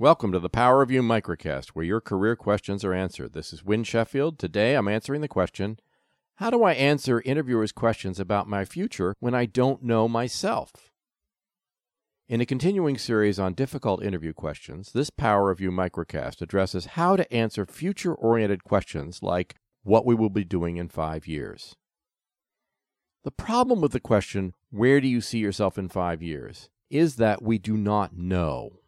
Welcome to the Power of You Microcast, where your career questions are answered. This is Win Sheffield. Today I'm answering the question How do I answer interviewers' questions about my future when I don't know myself? In a continuing series on difficult interview questions, this Power of You Microcast addresses how to answer future oriented questions like what we will be doing in five years. The problem with the question, Where do you see yourself in five years? is that we do not know.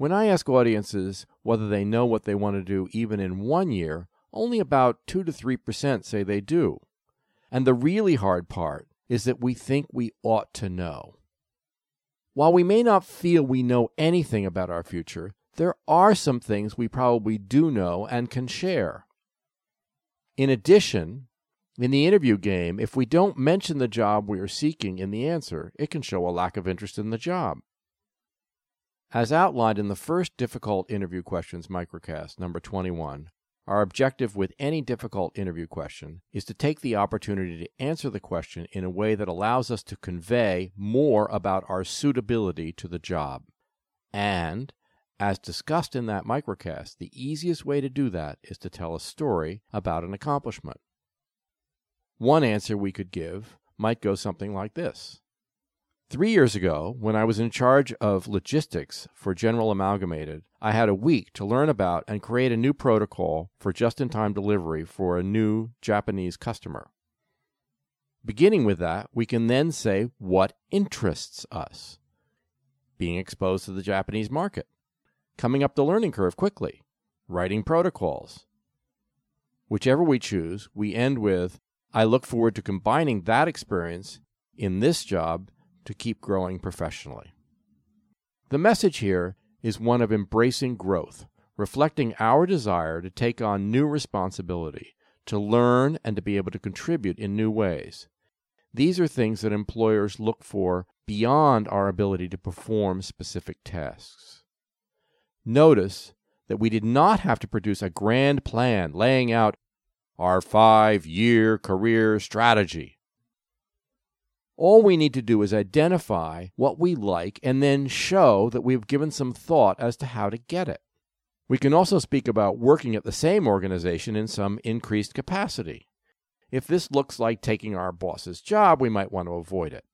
When I ask audiences whether they know what they want to do even in one year, only about 2 to 3% say they do. And the really hard part is that we think we ought to know. While we may not feel we know anything about our future, there are some things we probably do know and can share. In addition, in the interview game, if we don't mention the job we are seeking in the answer, it can show a lack of interest in the job. As outlined in the first difficult interview questions microcast, number 21, our objective with any difficult interview question is to take the opportunity to answer the question in a way that allows us to convey more about our suitability to the job. And, as discussed in that microcast, the easiest way to do that is to tell a story about an accomplishment. One answer we could give might go something like this Three years ago, when I was in charge of logistics for General Amalgamated, I had a week to learn about and create a new protocol for just in time delivery for a new Japanese customer. Beginning with that, we can then say what interests us. Being exposed to the Japanese market, coming up the learning curve quickly, writing protocols. Whichever we choose, we end with I look forward to combining that experience in this job to keep growing professionally. The message here is one of embracing growth, reflecting our desire to take on new responsibility, to learn, and to be able to contribute in new ways. These are things that employers look for beyond our ability to perform specific tasks. Notice that we did not have to produce a grand plan laying out our five year career strategy. All we need to do is identify what we like and then show that we've given some thought as to how to get it. We can also speak about working at the same organization in some increased capacity. If this looks like taking our boss's job, we might want to avoid it.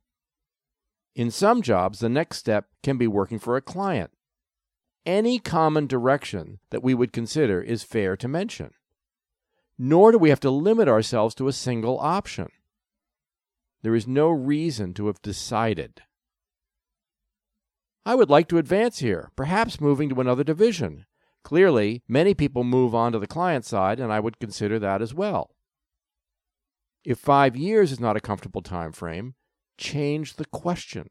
In some jobs, the next step can be working for a client. Any common direction that we would consider is fair to mention. Nor do we have to limit ourselves to a single option. There is no reason to have decided. I would like to advance here, perhaps moving to another division. Clearly, many people move on to the client side, and I would consider that as well. If five years is not a comfortable time frame, change the question.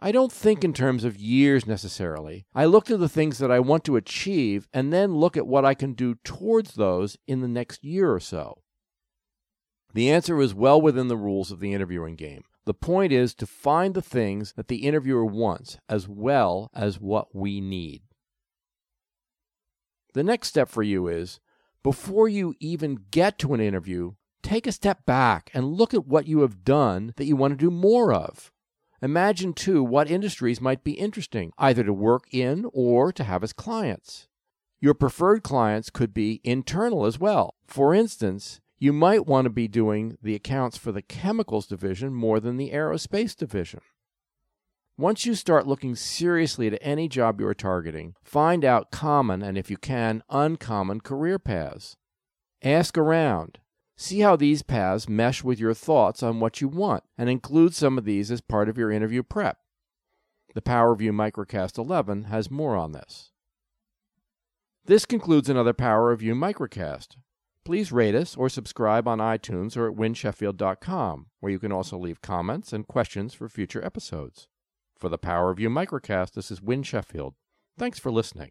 I don't think in terms of years necessarily. I look to the things that I want to achieve and then look at what I can do towards those in the next year or so. The answer is well within the rules of the interviewing game. The point is to find the things that the interviewer wants as well as what we need. The next step for you is before you even get to an interview, take a step back and look at what you have done that you want to do more of. Imagine, too, what industries might be interesting, either to work in or to have as clients. Your preferred clients could be internal as well. For instance, you might want to be doing the accounts for the chemicals division more than the aerospace division. Once you start looking seriously at any job you are targeting, find out common and, if you can, uncommon career paths. Ask around. See how these paths mesh with your thoughts on what you want, and include some of these as part of your interview prep. The Power of You Microcast 11 has more on this. This concludes another Power of You Microcast. Please rate us or subscribe on iTunes or at winsheffield.com, where you can also leave comments and questions for future episodes. For the Power of You Microcast, this is Win Sheffield. Thanks for listening.